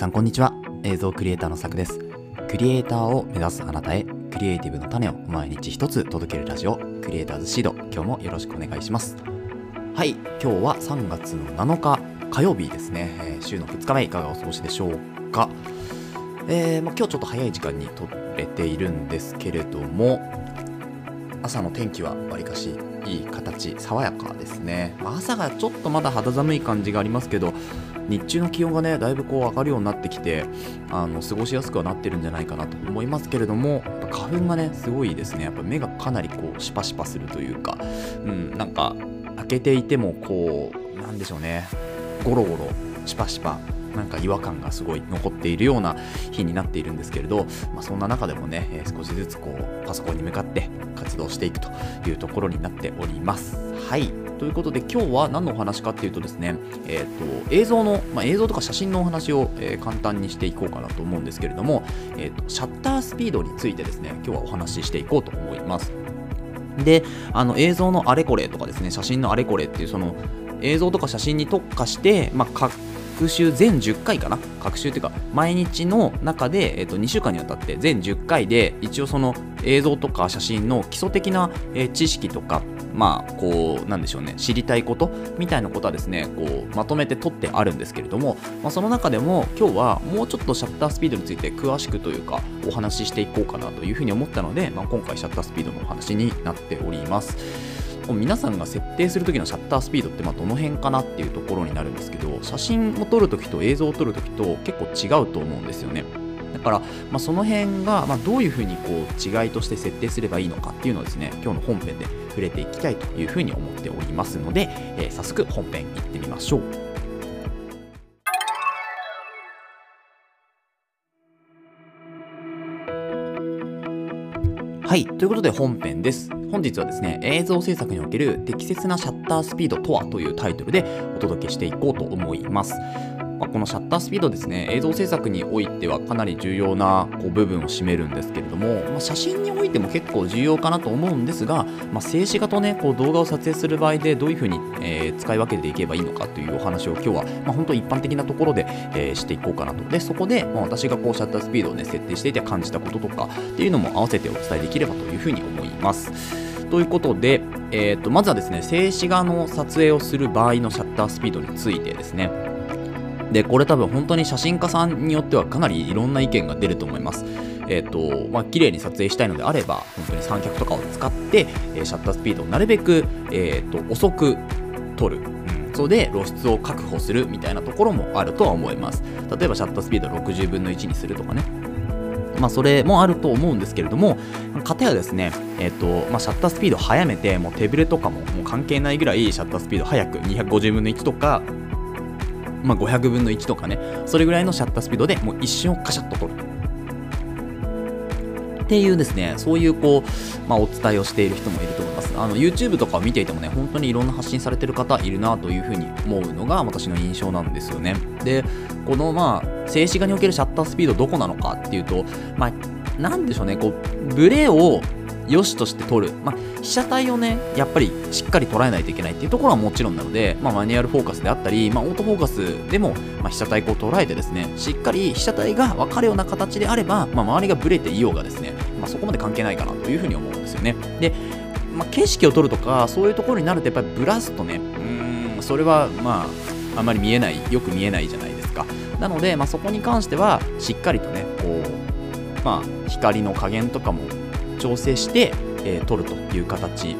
さんこんにちは。映像クリエイターのさくです。クリエイターを目指すあなたへクリエイティブの種を毎日一つ届けるラジオクリエイターズシード。今日もよろしくお願いします。はい今日は3月の7日火曜日ですね、えー週の2日目いかがお過ごしでしょうか。えーまあ、今日ちょっと早い時間に撮れているんですけれども朝の天気はわりかしいい形爽やかですね、まあ朝がちょっとまだ肌寒い感じがありますけど日中の気温がねだいぶこう上がるようになってきてあの過ごしやすくはなってるんじゃないかなと思いますけれども花粉がねすごいですね。やっぱ目がかなりこうシパシパするというか。うんなんか開けていてもこうなんでしょうね。ゴロゴロシパシパなんか違和感がすごい残っているような日になっているんですけれど、まあ、そんな中でもね、えー少しずつこうパソコンに向かって活動していくというところになっております。はい。ということで今日は何のお話かっていうとですね、えー、と映像の、まあ、映像とか写真のお話を、えー簡単にしていこうかなと思うんですけれども、えー、とシャッタースピードについてですね今日はお話ししていこうと思います。であの映像のあれこれとかですね写真のあれこれっていうその映像とか写真に特化して、まあ、各週全10回かな？各週っていうか毎日の中で、えっと2週間にわたって全10回で一応その映像とか写真の基礎的な、え知識とかまあこうなんでしょうね知りたいことみたいなことはですねこうまとめて取ってあるんですけれども、まあ、その中でも今日はもうちょっとシャッタースピードについて詳しくというかお話ししていこうかなというふうに思ったので、まあ、今回シャッタースピードのお話になっております。皆さんが設定する時のシャッタースピードってまあどの辺かなっていうところになるんですけど写真を撮る時と映像を撮る時と結構違うと思うんですよねだから、まあ、その辺が、まあ、どういうふうにこう違いとして設定すればいいのかっていうのをですね今日の本編で触れていきたいというふうに思っておりますので、えー早速本編いってみましょうはい、ということで本編です。本日はですね、映像制作における適切なシャッタースピードとはというタイトルでお届けしていこうと思います。まあ、このシャッタースピードですね、映像制作においてはかなり重要なこう部分を占めるんですけれども、まあ、写真においても結構重要かなと思うんですが、まあ、静止画とね、こう動画を撮影する場合でどういうふうに、えー使い分けていけばいいのかというお話を今日は、まあ、本当一般的なところで、えーしていこうかなと。で、そこで、まあ、私がこうシャッタースピードをね、設定していて感じたこととかっていうのも合わせてお伝えできればというふうに思います。ということで、えー、とまずはですね静止画の撮影をする場合のシャッタースピードについてですねでこれ多分本当に写真家さんによってはかなりいろんな意見が出ると思います。えっ、とまあ綺麗に撮影したいのであれば本当に三脚とかを使って、えーシャッタースピードをなるべく、えー、と遅く撮る、うん、それで露出を確保するみたいなところもあるとは思います。例えばシャッタースピード60分の1にするとかね。まあ、それもあると思うんですけれども、かたやですね、えっ、と、まあ、シャッタースピードを速めて、もう手ブレとかももう関係ないぐらいシャッタースピード速く、250分の1とか、まあ、500分の1とかね、それぐらいのシャッタースピードでもう一瞬をカシャッと撮る。っていうですね、そういうこう、まあ、お伝えをしている人もいると思います。あの YouTube とかを見ていてもね、本当にいろんな発信されてる方いるなというふうに思うのが私の印象なんですよね。で、このまあ、静止画におけるシャッタースピードどこなのかっていうと、まあ、なんでしょうね、こう、ブレを良しとして撮る、まあ、被写体をね、やっぱりしっかり捉えないといけないっていうところはもちろんなので、まあ、マニュアルフォーカスであったり、まあ、オートフォーカスでも、まあ、被写体を捉えてですね、しっかり被写体が分かるような形であれば、まあ、周りがブレていようがですね、まあ、そこまで関係ないかなというふうに思うんですよね。で、まあ、景色を撮るとか、そういうところになると、やっぱりブラすとね、うん、それはまあ、あまり見えない、よく見えないじゃないですか。なので、まあ、そこに関しては、しっかりとね、こう、まあ、光の加減とかも調整して、えー撮るという形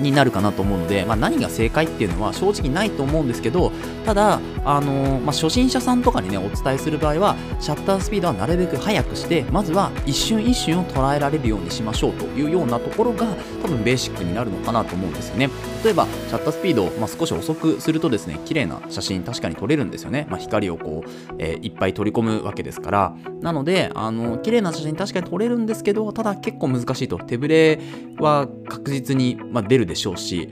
になるかなと思うので、まあ、何が正解っていうのは正直ないと思うんですけどただ、あのーまあ、初心者さんとかにねお伝えする場合はシャッタースピードはなるべく速くしてまずは一瞬一瞬を捉えられるようにしましょうというようなところが多分ベーシックになるのかなと思うんですよね。例えばシャッタースピードを、まあ、少し遅くするとですね綺麗な写真確かに撮れるんですよね、まあ、光をこう、えーいっぱい取り込むわけですから。なのであの綺麗な写真確かに撮れるんですけどただ結構難しいと。手ぶれは確実に、ま、出るでしょうし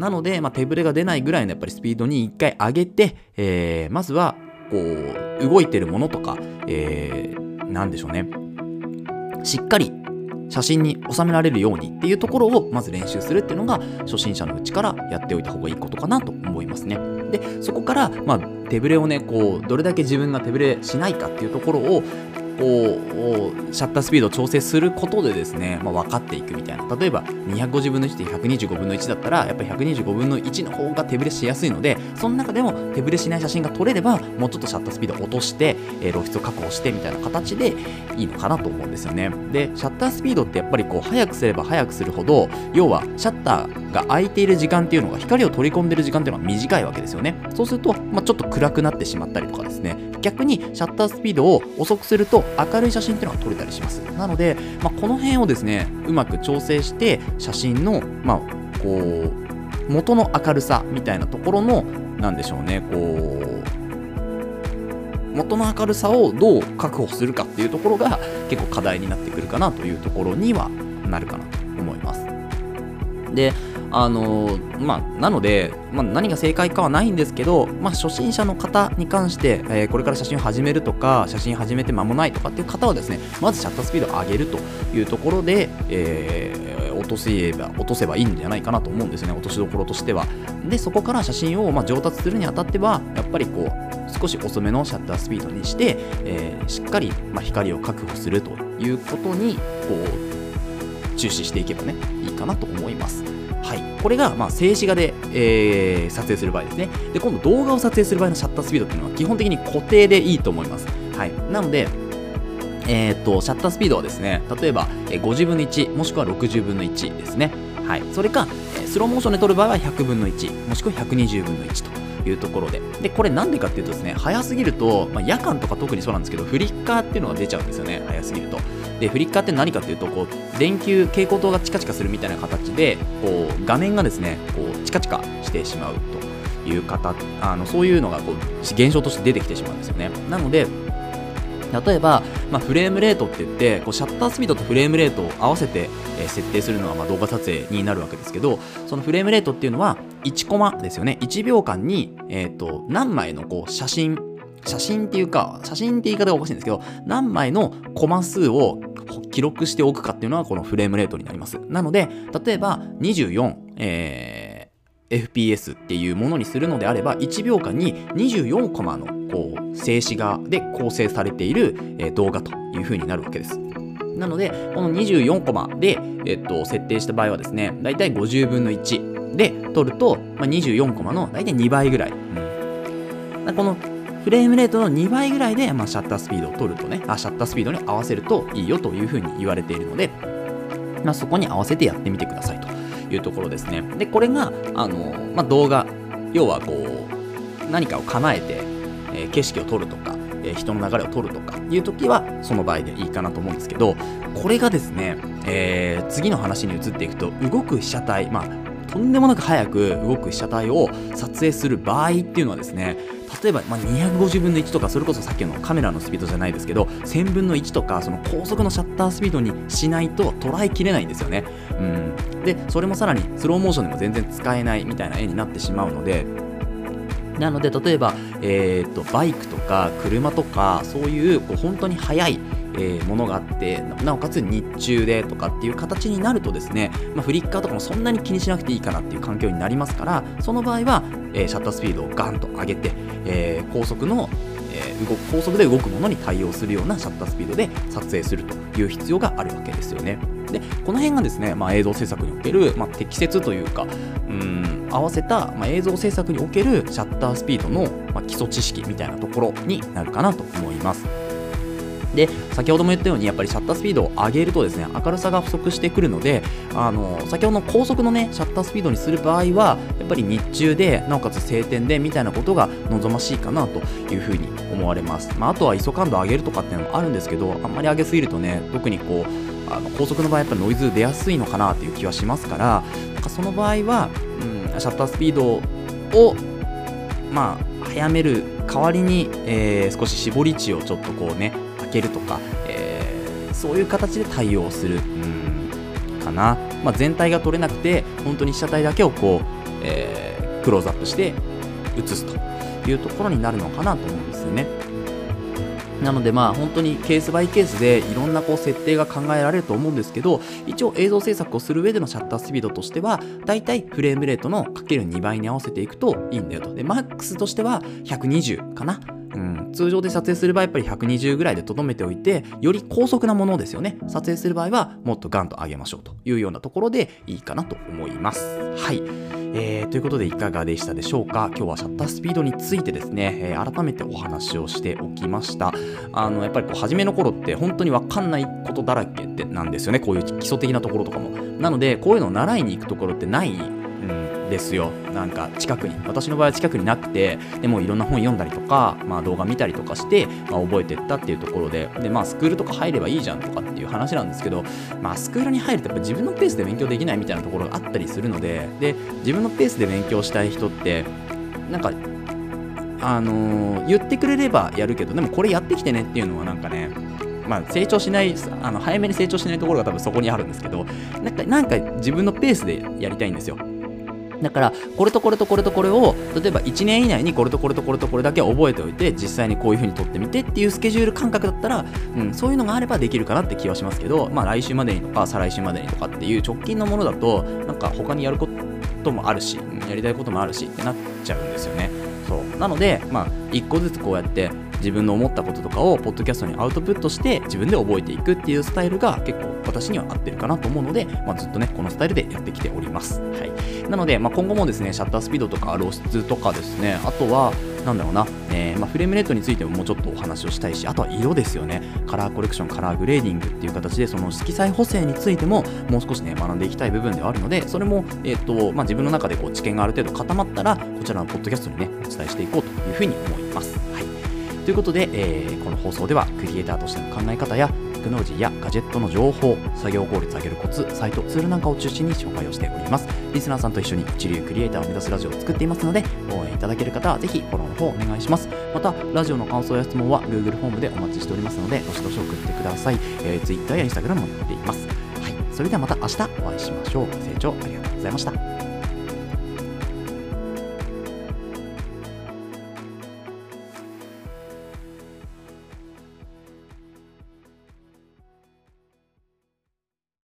なので、まあ、手ぶれが出ないぐらいのやっぱりスピードに一回上げて、えーまずはこう動いてるものとか、えーなんでしょうねしっかり写真に収められるようにっていうところをまず練習するっていうのが初心者のうちからやっておいた方がいいことかなと思いますね。でそこから、まあ、手ぶれをねこうどれだけ自分が手ぶれしないかっていうところをシャッタースピードを調整することでですね、まあ、分かっていくみたいな。例えば250分の1で125分の1だったらやっぱり125分の1の方が手ぶれしやすいのでその中でも手ぶれしない写真が撮れればもうちょっとシャッタースピードを落として、えー、露出を確保してみたいな形でいいのかなと思うんですよね。でシャッタースピードってやっぱりこう速くすれば速くするほど要はシャッターが開いている時間っていうのが光を取り込んでる時間っていうのが短いわけですよね。そうすると、まあ、ちょっと暗くなってしまったりとかですね。逆にシャッタースピードを遅くすると明るい写真っていうのが撮れたりしますなので、まあ、この辺をですねうまく調整して写真の、まあ、こう元の明るさみたいなところのなんでしょうねこう元の明るさをどう確保するかっていうところが結構課題になってくるかなというところにはなるかなと思います。であのまあ、なので、まあ、何が正解かはないんですけど、まあ、初心者の方に関して、えー、これから写真を始めるとか写真始めて間もないとかっていう方はですねまずシャッタースピードを上げるというところで、えー、落とせば落とせばいいんじゃないかなと思うんですね落としどころとしてはでそこから写真をま上達するにあたってはやっぱりこう少し遅めのシャッタースピードにして、えー、しっかりま光を確保するということにこう注視していけばねいいかなと思います。はい、これが、まあ、静止画で、えー、撮影する場合ですね。で、今度動画を撮影する場合のシャッタースピードっていうのは基本的に固定でいいと思います。はい、なので、えーと、シャッタースピードはですね、例えば50分の1、もしくは60分の1ですね。はい、それか、スローモーションで撮る場合は100分の1、もしくは120分の1と。いうところで。で、これなんでかっていうとですね、早すぎると、まあ、夜間とか特にそうなんですけど、フリッカーっていうのが出ちゃうんですよね、早すぎると。で、フリッカーって何かっていうと、こう、電球、蛍光灯がチカチカするみたいな形で、こう、画面がですね、こう、チカチカしてしまうという方、あのそういうのがこう現象として出てきてしまうんですよね。なので、例えば、まあ、フレームレートって言ってこうシャッタースピードとフレームレートを合わせて、え、設定するのはま動画撮影になるわけですけどそのフレームレートっていうのは1コマですよね。1秒間に、えーと、何枚のこう写真写真っていうか写真って言い方がおかしいんですけど何枚のコマ数を記録しておくかっていうのはこのフレームレートになります。なので例えば24、えー、FPS っていうものにするのであれば1秒間に24コマのこう静止画で構成されている、え、動画というふうになるわけです。なのでこの24コマで、えっと、設定した場合はですねだいたい50分の1で撮ると、まあ、24コマの大体2倍ぐらい、うん、このフレームレートの2倍ぐらいで、まあ、シャッタースピードを取るとねあシャッタースピードに合わせるといいよというふうに言われているので、まあ、そこに合わせてやってみてくださいというところですね。でこれがあの、まあ、動画要はこう何かを構えて、えー、景色を撮るとかえ人の流れを取るとかいう時はその場合でいいかなと思うんですけどこれがですね、えー、次の話に移っていくと動く被写体まあとんでもなく速く動く被写体を撮影する場合っていうのはですね例えば、ま、250分の1とかそれこそさっきのカメラのスピードじゃないですけど1000分の1とかその高速のシャッタースピードにしないと捉えきれないんですよね、うん、でそれもさらにスローモーションでも全然使えないみたいな絵になってしまうのでなので例えば、えーと、とバイクとか車とかそういうこう本当に速いえー、ものがあってなおかつ日中でとかっていう形になるとですね、まあ、フリッカーとかもそんなに気にしなくていいかなっていう環境になりますからその場合は、えー、シャッタースピードをガンと上げて、えー、高速のえー、動高速で動くものに対応するようなシャッタースピードで撮影するという必要があるわけですよね。でこの辺がですね、まあ、映像制作における、まあ、適切というかうん合わせた、まあ、映像制作におけるシャッタースピードの、まあ、基礎知識みたいなところになるかなと思います。で先ほども言ったようにやっぱりシャッタースピードを上げるとですね明るさが不足してくるのであの先ほどの高速のねシャッタースピードにする場合はやっぱり日中でなおかつ晴天でみたいなことが望ましいかなというふうに思われます、まあ、あとは ISO 感度上げるとかっていうのもあるんですけどあんまり上げすぎるとね特にこうあの高速の場合やっぱノイズ出やすいのかなという気はしますからなんかその場合は、うん、シャッタースピードをまあ早める代わりに、えー、少し絞り値をちょっとこうね開けるとか、えー、そういう形で対応するうんかな、まあ、全体が取れなくて本当に被写体だけをこう、えー、クローズアップして写すというところになるのかなと思うんですよね。なのでまあ本当にケースバイケースでいろんなこう設定が考えられると思うんですけど一応映像制作をする上でのシャッタースピードとしてはだいたいフレームレートのかける2倍に合わせていくといいんだよと。でマックスとしては120かな。うん、通常で撮影する場合やっぱり120ぐらいでとどめておいてより高速なものですよね。撮影する場合はもっとガンと上げましょうというようなところでいいかなと思います。はい。えー、ということでいかがでしたでしょうか？今日はシャッタースピードについてですね、えー、改めてお話をしておきました。あのやっぱりこう初めの頃って本当に分かんないことだらけってなんですよね。こういう基礎的なところとかも。なのでこういうのを習いに行くところってないんですよ。なんか近くに私の場合は近くになくてでもいろんな本読んだりとか、まあ、動画見たりとかして、まあ、覚えてったっていうところでで、まあ、スクールとか入ればいいじゃんとかっていう話なんですけど、まあ、スクールに入るとやっぱ自分のペースで勉強できないみたいなところがあったりするのでで自分のペースで勉強したい人ってなんかあのー、言ってくれればやるけどでもこれやってきてねっていうのはなんかねまあ、成長しないあの早めに成長しないところが多分そこにあるんですけどなんかなんか自分のペースでやりたいんですよ。だからこれとこれとこれとこれを例えば1年以内にこれとこれとこれとこれだけ覚えておいて実際にこういう風に撮ってみてっていうスケジュール感覚だったら、うん、そういうのがあればできるかなって気はしますけど、まあ、来週までにとか再来週までにとかっていう直近のものだとなんか他にやることもあるしやりたいこともあるしってなっちゃうんですよね。そう。なのでまあ1個ずつこうやって自分の思ったこととかをポッドキャストにアウトプットして自分で覚えていくっていうスタイルが結構私には合ってるかなと思うので、まあ、ずっとねこのスタイルでやってきております、はい、なので、まあ、今後もですねシャッタースピードとか露出とかですねあとはなんだろうな、えー、まあ、フレームレートについてももうちょっとお話をしたいしあとは色ですよね。カラーコレクションカラーグレーディングっていう形でその色彩補正についてももう少しね学んでいきたい部分ではあるのでそれも、えーとまあ、自分の中でこう知見がある程度固まったらこちらのポッドキャストにねお伝えしていこうというふうに思います。はい。ということで、えー、この放送ではクリエイターとしての考え方やテクノロジーやガジェットの情報、作業効率上げるコツ、サイト、ツールなんかを中心に紹介をしております。リスナーさんと一緒に一流クリエイターを目指すラジオを作っていますので、応援いただける方はぜひフォローの方お願いします。また、ラジオの感想や質問は Google フォームでお待ちしておりますので、どしどし送ってください。えー、Twitter や Instagram もやっています。はい、それではまた明日お会いしましょう。ご清聴ありがとうございました。